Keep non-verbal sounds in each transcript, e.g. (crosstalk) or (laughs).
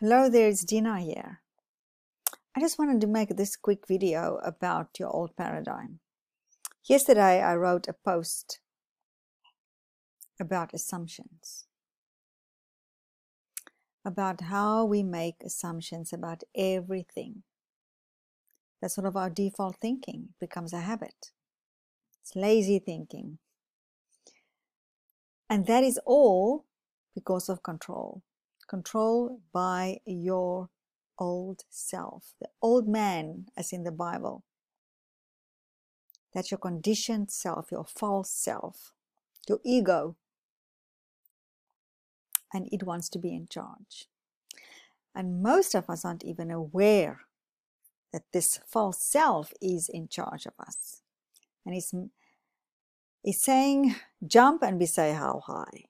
Hello there, it's Dina here. I just wanted to make this quick video about your old paradigm. Yesterday I wrote a post about assumptions, about how we make assumptions about everything. That's sort of our default thinking, it becomes a habit. It's lazy thinking. And that is all because of control. Control by your old self, the old man, as in the Bible. That's your conditioned self, your false self, your ego. And it wants to be in charge. And most of us aren't even aware that this false self is in charge of us. And it's, it's saying, jump and we say, how high?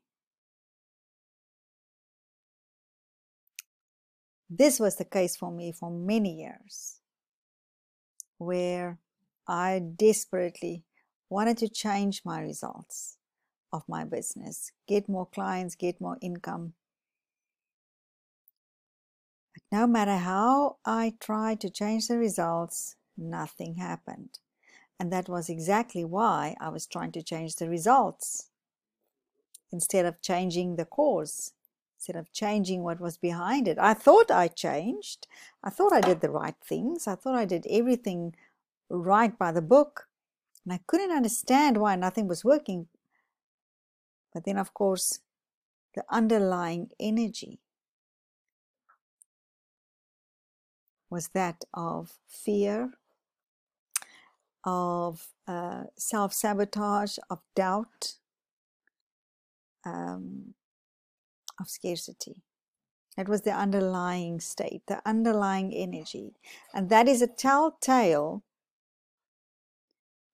This was the case for me for many years, where I desperately wanted to change my results of my business, get more clients, get more income. But no matter how I tried to change the results, nothing happened. And that was exactly why I was trying to change the results instead of changing the cause instead of changing what was behind it. I thought I changed. I thought I did the right things. I thought I did everything right by the book. And I couldn't understand why nothing was working. But then, of course, the underlying energy was that of fear, of uh, self sabotage, of doubt, um, of scarcity. It was the underlying state, the underlying energy. And that is a telltale,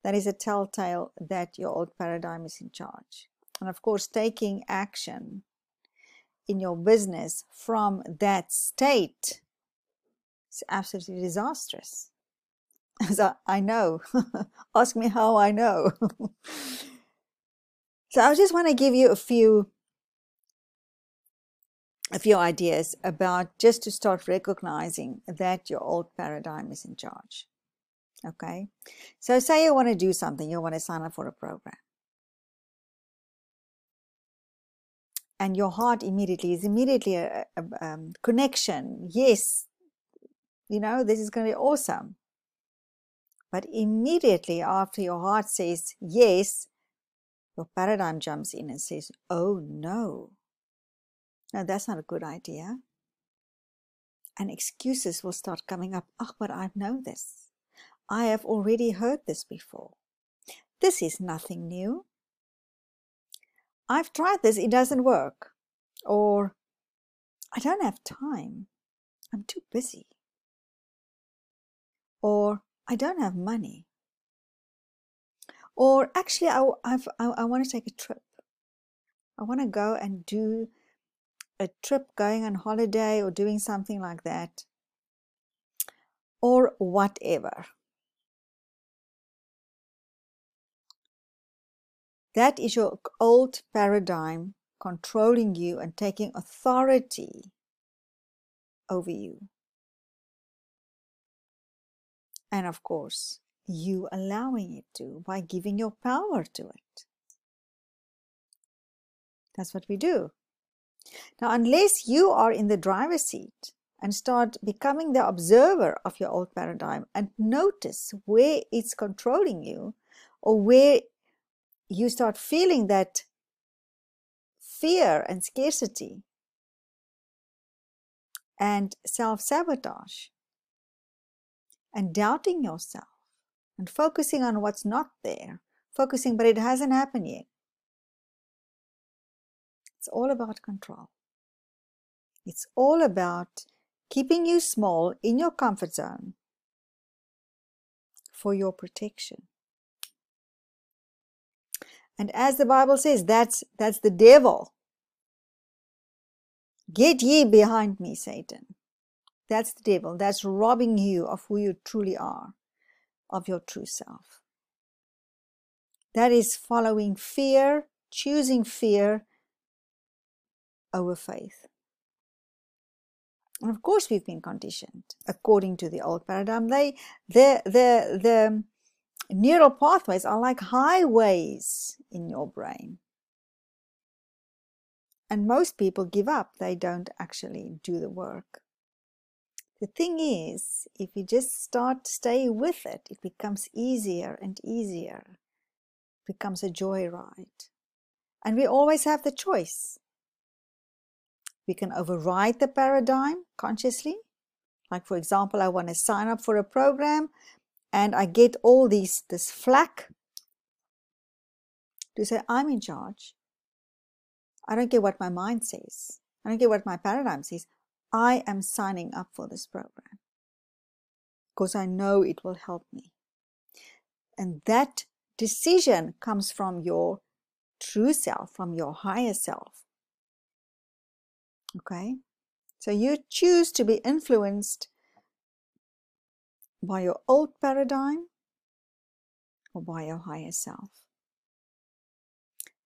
that is a telltale that your old paradigm is in charge. And of course, taking action in your business from that state is absolutely disastrous. (laughs) As I, I know. (laughs) Ask me how I know. (laughs) so I just want to give you a few a few ideas about just to start recognizing that your old paradigm is in charge. Okay, so say you want to do something, you want to sign up for a program, and your heart immediately is immediately a, a um, connection. Yes, you know, this is going to be awesome. But immediately after your heart says yes, your paradigm jumps in and says, oh no no, that's not a good idea. And excuses will start coming up. Oh, but I know this. I have already heard this before. This is nothing new. I've tried this, it doesn't work. Or, I don't have time. I'm too busy. Or, I don't have money. Or, actually, I, I've, I, I want to take a trip. I want to go and do a trip, going on holiday, or doing something like that, or whatever. That is your old paradigm controlling you and taking authority over you. And of course, you allowing it to by giving your power to it. That's what we do. Now, unless you are in the driver's seat and start becoming the observer of your old paradigm and notice where it's controlling you or where you start feeling that fear and scarcity and self sabotage and doubting yourself and focusing on what's not there, focusing, but it hasn't happened yet. It's all about control. It's all about keeping you small in your comfort zone for your protection. And as the Bible says, that's, that's the devil. Get ye behind me, Satan. That's the devil. That's robbing you of who you truly are, of your true self. That is following fear, choosing fear over faith. And of course, we've been conditioned according to the old paradigm. They, the, the, the neural pathways are like highways in your brain. And most people give up, they don't actually do the work. The thing is, if you just start stay with it, it becomes easier and easier. It becomes a joyride. And we always have the choice. We can override the paradigm consciously. Like for example, I want to sign up for a program and I get all these this flack to say I'm in charge. I don't care what my mind says. I don't care what my paradigm says. I am signing up for this program because I know it will help me. And that decision comes from your true self, from your higher self. Okay? So you choose to be influenced by your old paradigm or by your higher self.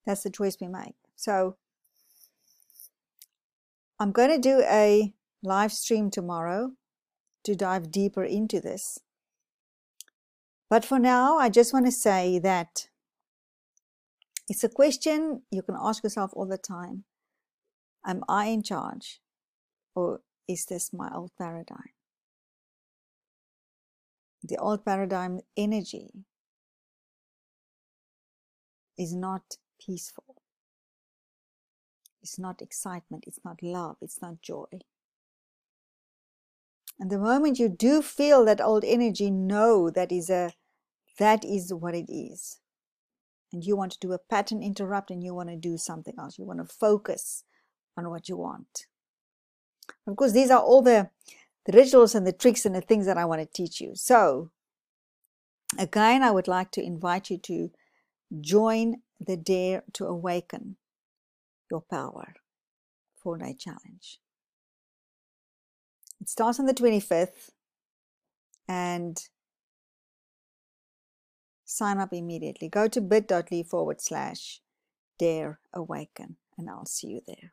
That's the choice we make. So I'm going to do a live stream tomorrow to dive deeper into this. But for now, I just want to say that it's a question you can ask yourself all the time. Am I in charge? Or is this my old paradigm? The old paradigm energy is not peaceful. It's not excitement. It's not love. It's not joy. And the moment you do feel that old energy, know that is a that is what it is. And you want to do a pattern interrupt and you want to do something else. You want to focus on what you want. Of course, these are all the, the rituals and the tricks and the things that I want to teach you. So, again, I would like to invite you to join the Dare to Awaken Your Power four day challenge. It starts on the 25th and sign up immediately. Go to bit.ly forward slash dare awaken and I'll see you there.